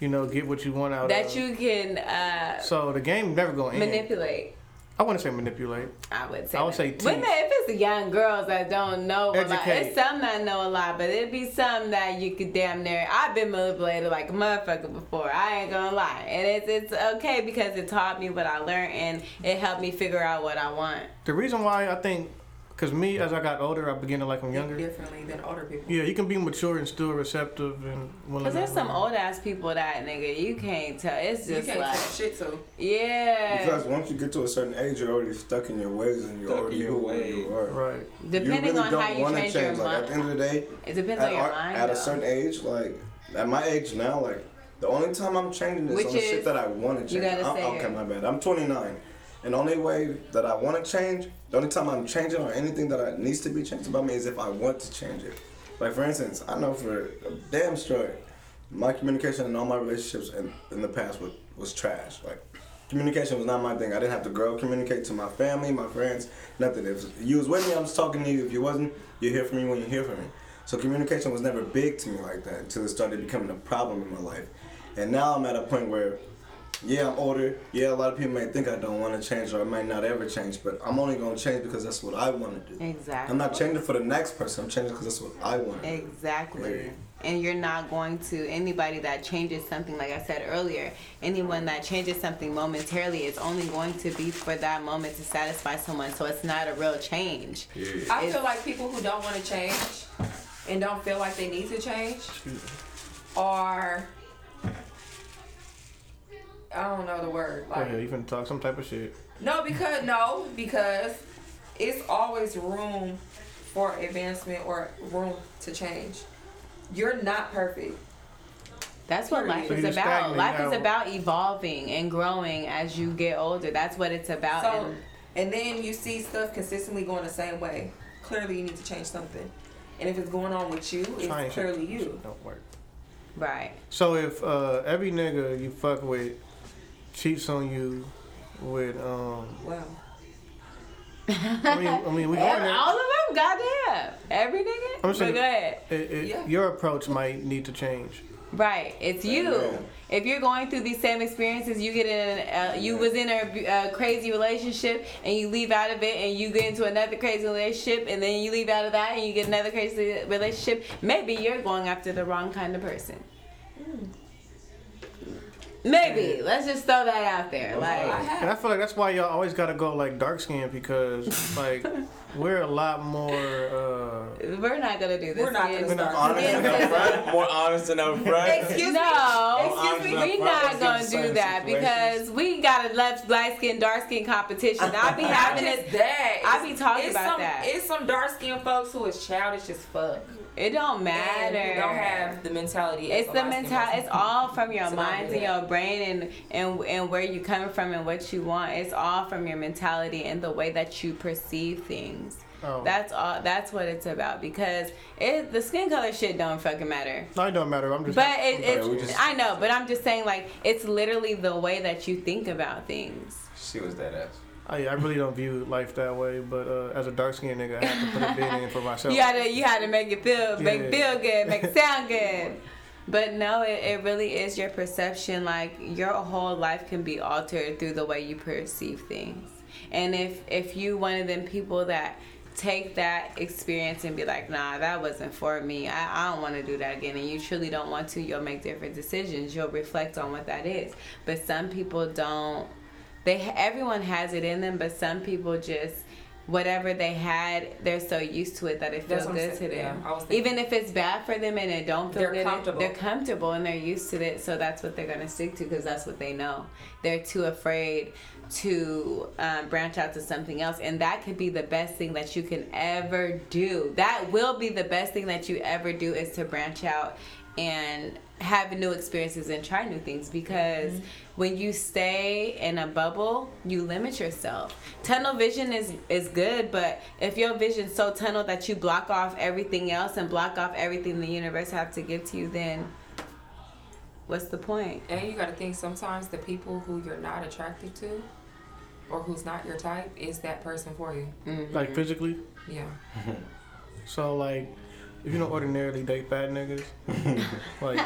Speaker 2: you know, get what you want out
Speaker 1: that
Speaker 2: of.
Speaker 1: That you can uh,
Speaker 2: so the game never gonna end.
Speaker 1: manipulate.
Speaker 2: I wouldn't say manipulate.
Speaker 1: I would say.
Speaker 2: I would say
Speaker 1: that. Women,
Speaker 2: teach.
Speaker 1: if it's the young girls that don't know a lot,
Speaker 2: Educate.
Speaker 1: it's some that know a lot, but it'd be some that you could damn near. I've been manipulated like a motherfucker before. I ain't gonna lie, and it's it's okay because it taught me what I learned and it helped me figure out what I want.
Speaker 2: The reason why I think, cause me as I got older, I began to like them younger.
Speaker 3: differently than older people.
Speaker 2: Yeah, you can be mature and still receptive and willing.
Speaker 1: Cause
Speaker 2: to
Speaker 1: there's some old ass people that nigga you can't tell. It's just
Speaker 3: You
Speaker 1: just
Speaker 3: can't
Speaker 1: like
Speaker 3: talk shit to.
Speaker 1: yeah.
Speaker 4: Because once you get to a certain age, you're already stuck in your ways and you're
Speaker 5: Stuck
Speaker 4: already
Speaker 5: in your
Speaker 4: who you are.
Speaker 2: Right.
Speaker 1: Depending
Speaker 4: you really
Speaker 1: on
Speaker 4: don't
Speaker 1: how you
Speaker 4: wanna
Speaker 1: change, your
Speaker 4: change. Like at the end of the day,
Speaker 1: it depends
Speaker 4: at,
Speaker 1: on your
Speaker 4: our-
Speaker 1: mind.
Speaker 4: at a certain age, like at my age now, like the only time I'm changing is
Speaker 1: Which
Speaker 4: on the
Speaker 1: is-
Speaker 4: shit that I want to change.
Speaker 1: you gotta
Speaker 4: I'm,
Speaker 1: say
Speaker 4: okay,
Speaker 1: it.
Speaker 4: my bad. I'm 29, and the only way that I want to change, the only time I'm changing or anything that I, needs to be changed about me is if I want to change it. Like for instance, I know for a damn sure, my communication and all my relationships in, in the past was, was trash. Like communication was not my thing. I didn't have to grow communicate to my family, my friends, nothing. If you was with me, I was talking to you. If you wasn't, you hear from me when you hear from me. So communication was never big to me like that until it started becoming a problem in my life. And now I'm at a point where, yeah, I'm older. Yeah, a lot of people may think I don't want to change or I might not ever change, but I'm only gonna change because that's what I want to do.
Speaker 1: Exactly.
Speaker 4: I'm not changing for the next person. I'm changing because that's what I want. to do.
Speaker 1: Exactly. And you're not going to anybody that changes something, like I said earlier, anyone that changes something momentarily it's only going to be for that moment to satisfy someone. So it's not a real change.
Speaker 3: I
Speaker 1: It's-
Speaker 3: feel like people who don't want to change and don't feel like they need to change are I don't know the word.
Speaker 2: Oh
Speaker 3: Like
Speaker 2: yeah, you finna talk some type of shit.
Speaker 3: no, because no, because it's always room for advancement or room to change. You're not perfect.
Speaker 1: That's what life
Speaker 2: So
Speaker 1: is about.
Speaker 2: stagnate
Speaker 1: Life is about evolving and growing as you get older. That's what it's about.
Speaker 3: So
Speaker 1: and
Speaker 3: and then you see stuff consistently going the same way. Clearly, you need to change something. And if it's going on with you, it's
Speaker 2: Trying shit-
Speaker 3: clearly you.
Speaker 2: shit Don't work.
Speaker 1: right.
Speaker 2: So if uh, every nigga you fuck with cheats on you with um,
Speaker 3: Wow.
Speaker 2: I mean, I mean, we going
Speaker 1: Every,
Speaker 2: there.
Speaker 1: all of them, goddamn. Every nigga?
Speaker 2: I'm
Speaker 1: But
Speaker 2: saying-
Speaker 1: go ahead.
Speaker 2: It, it,
Speaker 3: Yeah.
Speaker 2: Your approach might need to change.
Speaker 1: Right, it's you.
Speaker 7: Amen.
Speaker 1: If you're going through these same experiences, you get in, a, uh, you was in a, a crazy relationship and you leave out of it, and you get into another crazy relationship, and then you leave out of that and you get another crazy relationship. Maybe you're going after the wrong kind of person. Maybe. Let's just throw that out there. Like.
Speaker 2: And I feel like that's why y'all always gotta go like dark skin because like we're a lot more. uh
Speaker 1: we're not gonna do this.
Speaker 3: We're not gonna start.
Speaker 7: Honest and upfront.
Speaker 4: More honest and upfront.
Speaker 3: Excuse me.
Speaker 1: No,
Speaker 3: Excuse me.
Speaker 1: We're not gonna do that because we got a left light skin, dark skin competition. I'll be having it.
Speaker 3: that.
Speaker 1: I'll be talking about
Speaker 3: some,
Speaker 1: that.
Speaker 3: It's some dark skinned folks who is childish as fuck.
Speaker 1: It don't
Speaker 3: And
Speaker 1: matter.
Speaker 3: who don't have the mentality.
Speaker 1: It's the
Speaker 3: light-skinned
Speaker 1: mental.
Speaker 3: person.
Speaker 1: It's all from your
Speaker 3: It's about
Speaker 1: mind and your brain and and and where you coming from and what you want. It's all from your mentality and the way that you perceive things.
Speaker 2: Oh.
Speaker 1: That's all. That's what it's about because it the skin color shit don't fucking matter.
Speaker 2: No, it don't matter. I'm just.
Speaker 1: But it,
Speaker 7: Okay, we
Speaker 1: it's
Speaker 7: just-
Speaker 1: I know, but I'm just saying like it's literally the way that you think about things.
Speaker 4: She was that ass.
Speaker 2: I, I really don't view life that way. But uh, as a dark skinned nigga, I have to put a bid in for myself.
Speaker 1: You gotta you had to make it feel make
Speaker 2: Yeah.
Speaker 1: feel good, make it sound good. But no, it, it really is your perception. Like your whole life can be altered through the way you perceive things. And if if you one of them people that take that experience and be like, nah, that wasn't for me. I, I don't want to do that again. And you truly don't want to, you'll make different decisions. You'll reflect on what that is. But some people don't they everyone has it in them, but some people just whatever they had, they're so used to it that it feels good to them.
Speaker 3: yeah,
Speaker 1: Even if it's bad for them and it don't feel
Speaker 3: They're
Speaker 1: good,
Speaker 3: comfortable.
Speaker 1: they're comfortable and they're used to it, so that's what they're gonna stick to because that's what they know. They're too afraid to um, branch out to something else, and that could be the best thing that you can ever do. That will be the best thing that you ever do is to branch out and have new experiences and try new things because mm-hmm. when you stay in a bubble you limit yourself tunnel vision is is good but if your vision's so tunnel that you block off everything else and block off everything the universe have to give to you then what's the point?
Speaker 3: point And you got to think sometimes the people who you're not attracted to or who's not your type is that person for you. Mm-hmm.
Speaker 2: Like physically.
Speaker 3: Yeah.
Speaker 2: So like, if you don't ordinarily date fat niggas, like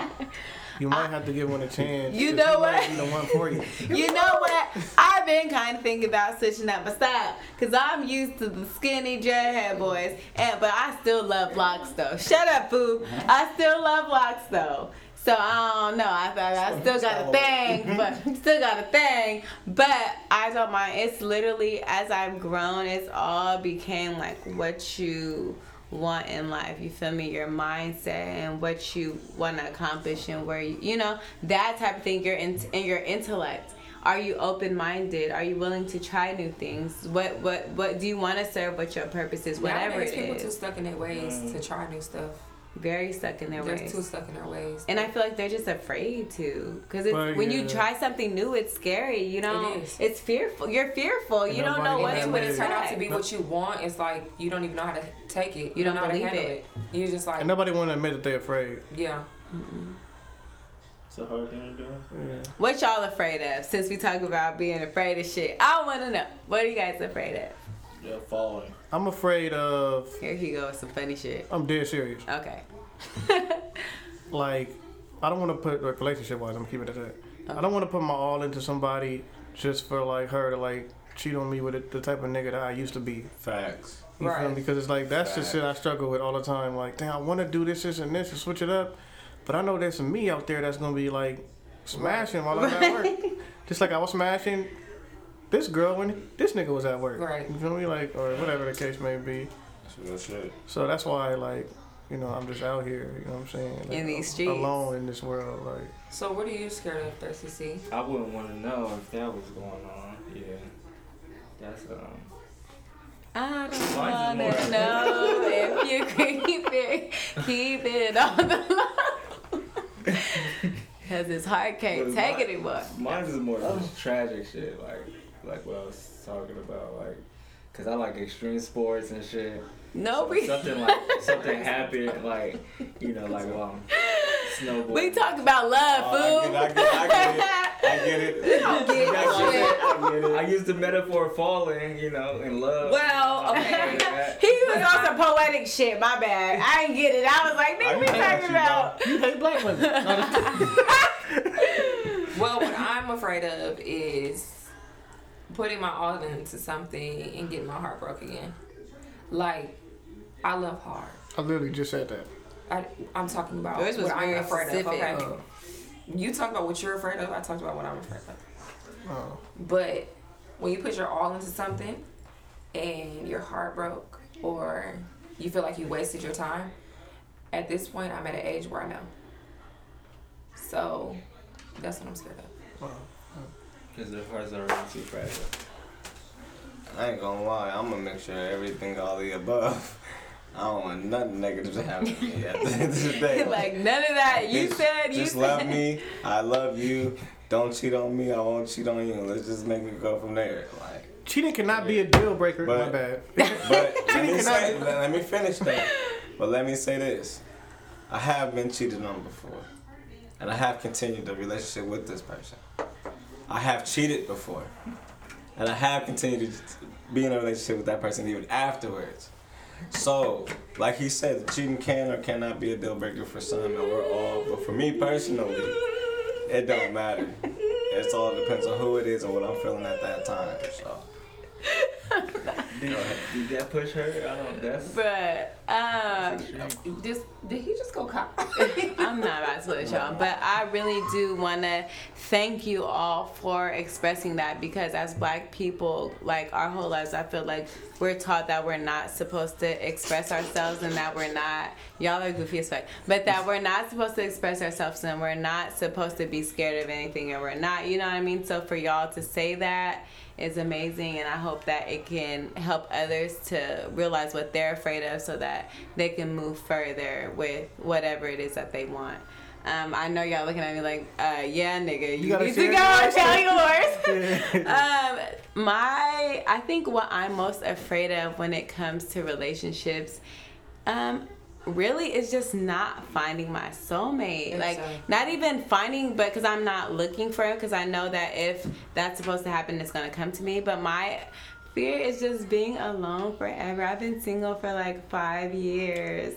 Speaker 2: you might have to give one a chance.
Speaker 1: You know what?
Speaker 2: be the one for you.
Speaker 1: you know what i've been kind of thinking about switching up my style because i'm used to the skinny dreadhead boys and but i still love locks though shut up boo i still love locks though so I don't know. I thought I still got a thing, but still got a thing. But I don't mind. It's literally as I've grown, it's all became like what you want in life. You feel me? Your mindset and what you want to accomplish and where you, you know, that type of thing. Your in, in your intellect. Are you open minded? Are you willing to try new things? What what what do you want to serve? What your purpose is? Whatever
Speaker 3: Nowadays,
Speaker 1: it
Speaker 3: people too stuck in their ways to mm-hmm. try new stuff.
Speaker 1: Very stuck in their
Speaker 3: They're
Speaker 1: ways.
Speaker 3: too stuck in their ways.
Speaker 1: And I feel like they're just afraid to, because
Speaker 2: Well,
Speaker 1: when you try something new, it's scary. You know,
Speaker 3: It is.
Speaker 1: it's fearful. You're fearful. You don't know
Speaker 2: nobody
Speaker 1: what
Speaker 3: and
Speaker 1: to
Speaker 3: then when it turns out to be what you want, it's like you don't even know how to take it.
Speaker 1: You don't
Speaker 3: know how to
Speaker 1: believe
Speaker 3: handle
Speaker 1: it.
Speaker 3: You're just like,
Speaker 2: And nobody want to admit that they're afraid.
Speaker 3: yeah.
Speaker 5: It's a hard thing to do.
Speaker 2: Yeah.
Speaker 1: What y'all afraid of? Since we talk about being afraid of shit, I want to know. What are you guys afraid of?
Speaker 5: Yeah, falling.
Speaker 2: I'm afraid of.
Speaker 1: Here he goes, some funny shit.
Speaker 2: I'm dead serious.
Speaker 1: Okay.
Speaker 2: Like, I don't want to put like relationship wise. I'm keeping it at that. I don't want to put my all into somebody just for like her to like cheat on me with it, the type of nigga that I used to be.
Speaker 4: Facts.
Speaker 2: You feel
Speaker 3: Right.
Speaker 2: me? Because it's like that's the shit I struggle with all the time. Like, damn, I want to do this, this, and this, and switch it up, but I know there's some me out there that's gonna be like smashing while I'm at work. Just like I was smashing this girl when this nigga was at work.
Speaker 3: Right.
Speaker 2: You feel me? Like, or whatever the case may be.
Speaker 4: That's real shit.
Speaker 2: So that's why, like, you know, I'm just out here. You know what I'm saying? Like,
Speaker 1: In these streets.
Speaker 2: alone in this world. Like,
Speaker 3: So what are you scared of, Thirsty C?
Speaker 5: I wouldn't want to know if that was going on. Yeah. That's um.
Speaker 1: I don't wanna know if you keep it, keep it on the low. Cause his heart can't
Speaker 5: But
Speaker 1: take
Speaker 5: mine-
Speaker 1: it anymore.
Speaker 5: Mine is more just tragic shit, like like what I was talking about, like, cause I like extreme sports and shit.
Speaker 1: No,
Speaker 5: So
Speaker 1: we
Speaker 5: something like something happened, like you know, like um, snowboard.
Speaker 1: we talk about love,
Speaker 7: Oh,
Speaker 1: fool.
Speaker 7: I get it, I get it, I get it.
Speaker 1: don't get
Speaker 5: I get it. I used the metaphor of falling, you know, in love.
Speaker 1: Well, okay. He was on some poetic shit. My bad. I didn't get it. I was like, nigga, we talking about.
Speaker 2: you hate black women.
Speaker 3: Well, what I'm afraid of is putting my all into something and getting my heart broke again. Like, I love hard.
Speaker 2: I literally just said that.
Speaker 3: I, I'm talking about
Speaker 1: Yours was
Speaker 3: what I'm afraid
Speaker 1: specific.
Speaker 3: of. Okay.
Speaker 2: Uh,
Speaker 3: You talk about what you're afraid of. I talked about what I'm afraid of.
Speaker 2: uh,
Speaker 3: But when you put your all into something and your heart broke or you feel like you wasted your time, at this point, I'm at an age where I know. So that's what I'm scared of.
Speaker 5: Because their hearts are already too fragile.
Speaker 7: I ain't gonna lie, I'm gonna make sure everything all the above. I don't want nothing negative to happen to me at the end of the day.
Speaker 1: like none of that. You
Speaker 7: Bitch,
Speaker 1: said you
Speaker 7: just
Speaker 1: said.
Speaker 7: love me. I love you. Don't cheat on me. I won't cheat on you. Let's just make it go from there. Like,
Speaker 2: cheating cannot be a deal breaker. My bad.
Speaker 7: but let me say, let, let me finish that. But let me say this: I have been cheated on before, and I have continued the relationship with this person. I have cheated before, and I have continued to be in a relationship with that person even afterwards. So, like he said, cheating can or cannot be a deal breaker for some, and we're all. But for me personally, it don't matter. It's all depends on who it is and what I'm feeling at that time. So.
Speaker 5: Did, did that push her? I don't. That's.
Speaker 1: But um,
Speaker 5: extreme.
Speaker 3: Just did he just go cop?
Speaker 1: I'm not about to let y'all, but I really do want to thank you all for expressing that because as black people, like our whole lives, I feel like we're taught that we're not supposed to express ourselves and that we're not, y'all are goofy as fuck, but that we're not supposed to express ourselves and we're not supposed to be scared of anything and we're not, you know what I mean? So for y'all to say that is amazing and I hope that it can help others to realize what they're afraid of so that they can move further with whatever it is that they want. Um, I know y'all looking at me like, uh, yeah, nigga, you,
Speaker 2: gotta
Speaker 1: need to go and
Speaker 2: yours.
Speaker 1: tell yours. um, my, I think what I'm most afraid of when it comes to relationships, um, really is just not finding my soulmate. Like,
Speaker 3: so.
Speaker 1: not even finding, but because I'm not looking for it, because I know that if that's supposed to happen, it's gonna come to me. But my fear is just being alone forever. I've been single for like five years.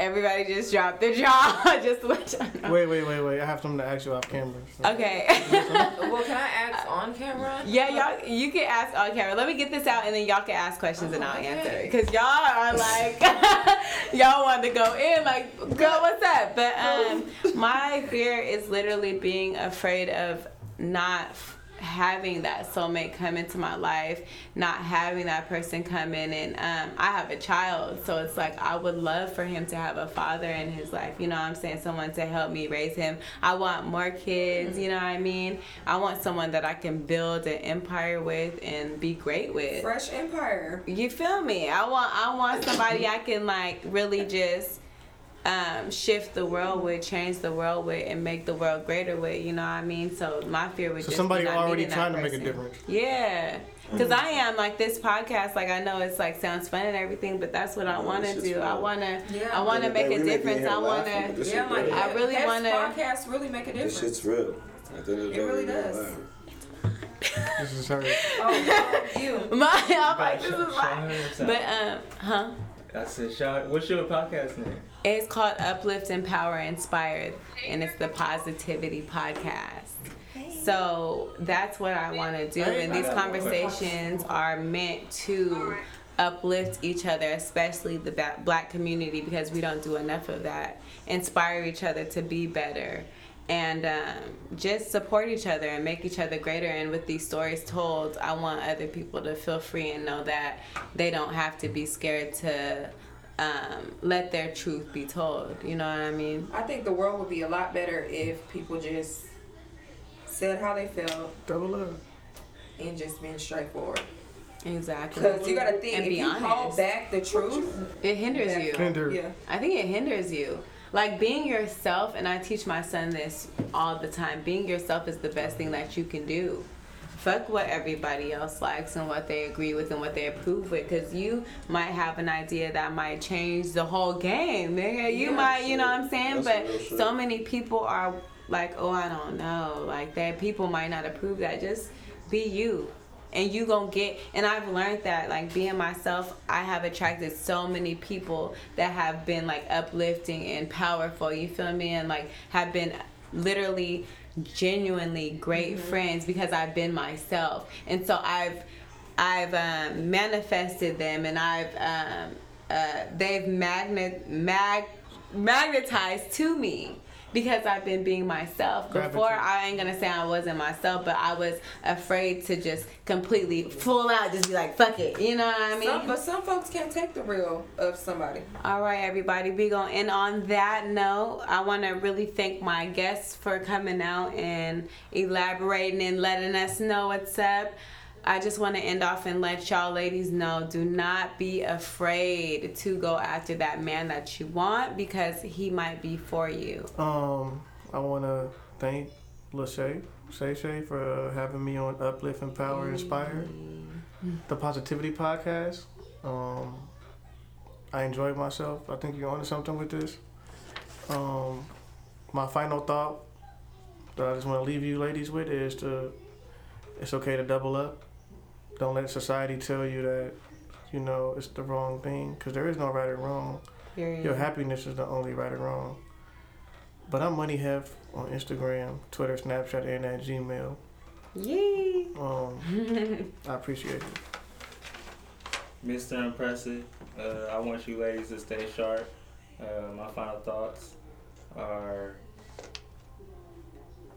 Speaker 1: Everybody just dropped their jaw just to let y'all know.
Speaker 2: Wait, wait, wait, wait. I have something to ask you off camera. so-
Speaker 1: Okay.
Speaker 3: well, can I ask on camera?
Speaker 1: yeah, y'all, you can ask on camera. Let me get this out, and then y'all can ask questions, and I'll
Speaker 3: Okay.
Speaker 1: answer. Cause y'all are like, y'all want to go in, like, girl, what's up? But um, my fear is literally being afraid of not having that soulmate come into my life, not having that person come in, and um, I have a child, so it's like I would love for him to have a father in his life. You know what I'm saying? Someone to help me raise him. I want more kids. You know what I mean? I want someone that I can build an empire with and be great with.
Speaker 3: Fresh Empire.
Speaker 1: You feel me? I want I want somebody I can like really just um, shift the world with, change the world with, and make the world greater with. You know what I mean? So my fear would
Speaker 2: So
Speaker 1: just
Speaker 2: somebody
Speaker 1: be not
Speaker 2: already
Speaker 1: meeting that
Speaker 2: trying to make a difference.
Speaker 1: Yeah. Because I am like this podcast, like I know it's like sounds fun and everything, but that's what I want to
Speaker 7: it's just
Speaker 1: do. I want to,
Speaker 3: Yeah.
Speaker 1: I want to
Speaker 7: Yeah,
Speaker 1: make a difference. I want to.
Speaker 3: Yeah, like
Speaker 7: real.
Speaker 1: I really wanna-
Speaker 3: Podcasts really make a
Speaker 7: This
Speaker 3: difference.
Speaker 7: shit's real. At the end of the
Speaker 3: It really does.
Speaker 7: laugh.
Speaker 2: This is her.
Speaker 3: Oh, you.
Speaker 1: My, I'm like, this
Speaker 5: Show-
Speaker 1: is my.
Speaker 5: her what's up.
Speaker 1: But um, huh?
Speaker 5: I said, shout. What's your podcast name?
Speaker 1: It's called Uplift, Empower, Inspired, and it's the Positivity Podcast. So that's what I want to do, and these conversations are meant to uplift each other, especially the black community, because we don't do enough of that. Inspire each other to be better. And um, just support each other and make each other greater. And with these stories told, I want other people to feel free and know that they don't have to be scared to um, let their truth be told. You know what I mean?
Speaker 3: I think the world would be a lot better if people just said how they felt
Speaker 2: Double up.
Speaker 3: and just been straightforward.
Speaker 1: Exactly.
Speaker 3: Because you gotta think,
Speaker 1: And
Speaker 3: if
Speaker 1: be
Speaker 3: you hold
Speaker 1: honest.
Speaker 3: back the truth,
Speaker 1: It hinders you.
Speaker 2: Hinder.
Speaker 3: yeah.
Speaker 1: I think it hinders you. Like being yourself, and I teach my son this all the time. Being yourself is the best thing that you can do. Fuck what everybody else likes and what they agree with and what they approve with, because you might have an idea that might change the whole game, nigga. You
Speaker 3: Yeah,
Speaker 1: might, you know what I'm saying?
Speaker 7: That's
Speaker 1: but so many people are like, oh, I don't know. Like that people might not approve that. Just be you and you gonna get and i've learned that like being myself i have attracted so many people that have been like uplifting and powerful you feel me and like have been literally genuinely great friends because i've been myself. And so i've i've um, manifested them and i've um, uh, they've magnet mag magnetized to me because I've been being myself. Before
Speaker 2: Gravitate.
Speaker 1: I ain't gonna say I wasn't myself, but I was afraid to just completely full out, just be like, fuck it. You know what I mean?
Speaker 3: Some, but some folks can't take the real of somebody.
Speaker 1: All right, everybody, we going and on that note, I want to really thank my guests for coming out and elaborating and letting us know what's up. I just want to end off and let y'all ladies know do not be afraid to go after that man that you want because he might be for you.
Speaker 2: Um, I want to thank Lachey, Shay Shay, for uh, having me on Uplift, Empower, Inspire, the Positivity Podcast. Um, I enjoyed myself. I think you're onto something with this. Um, my final thought that I just want to leave you ladies with is to, it's okay to double up. Don't let society tell you that, you know, it's the wrong thing because there is no right or wrong.
Speaker 1: Period.
Speaker 2: Your happiness is the only right or wrong. But I'm Money Hef on Instagram, Twitter, Snapchat, and at Gmail.
Speaker 1: Yee.
Speaker 2: Um, I appreciate it.
Speaker 5: Mr. Impressive, uh, I want you ladies to stay sharp. Uh, my final thoughts are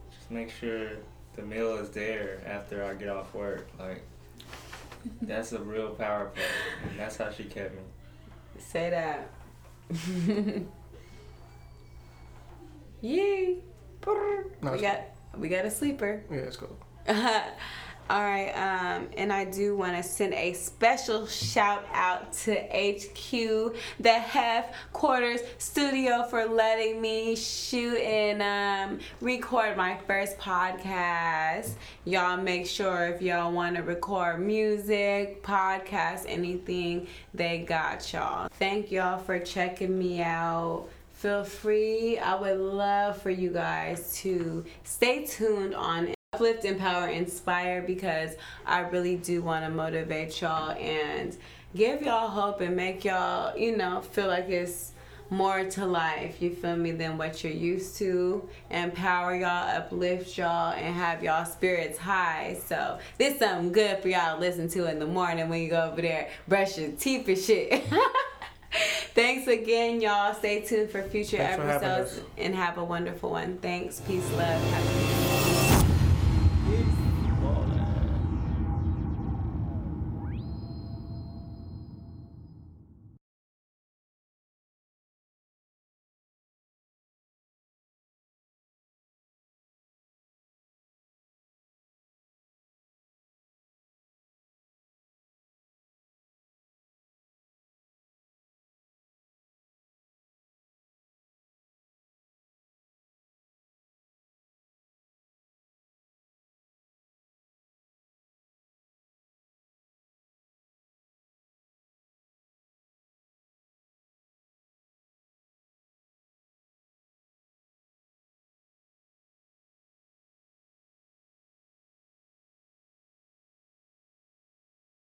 Speaker 5: just make sure the meal is there after I get off work. Like, that's a real power play. And that's how she kept me.
Speaker 1: Say that. Yee. We got we got a sleeper.
Speaker 2: Yeah, it's cool.
Speaker 1: All right, um, and I do want to send a special shout out to HQ, the Hef Quarters Studio, for letting me shoot and um, record my first podcast. Y'all make sure if y'all want to record music, podcast, anything, they got y'all. Thank y'all for checking me out feel free. I would love for you guys to stay tuned on Uplift, Empower, Inspire because I really do want to motivate y'all and give y'all hope and make y'all, you know, feel like it's more to life, you feel me, than what you're used to. Empower y'all, uplift y'all, and have y'all spirits high. So, this something good for y'all to listen to in the morning when you go over there, brush your teeth and shit. Thanks again, y'all. Stay tuned for future
Speaker 2: Thanks
Speaker 1: episodes
Speaker 2: us.
Speaker 1: and have a wonderful one. Thanks. Peace, love. Happy.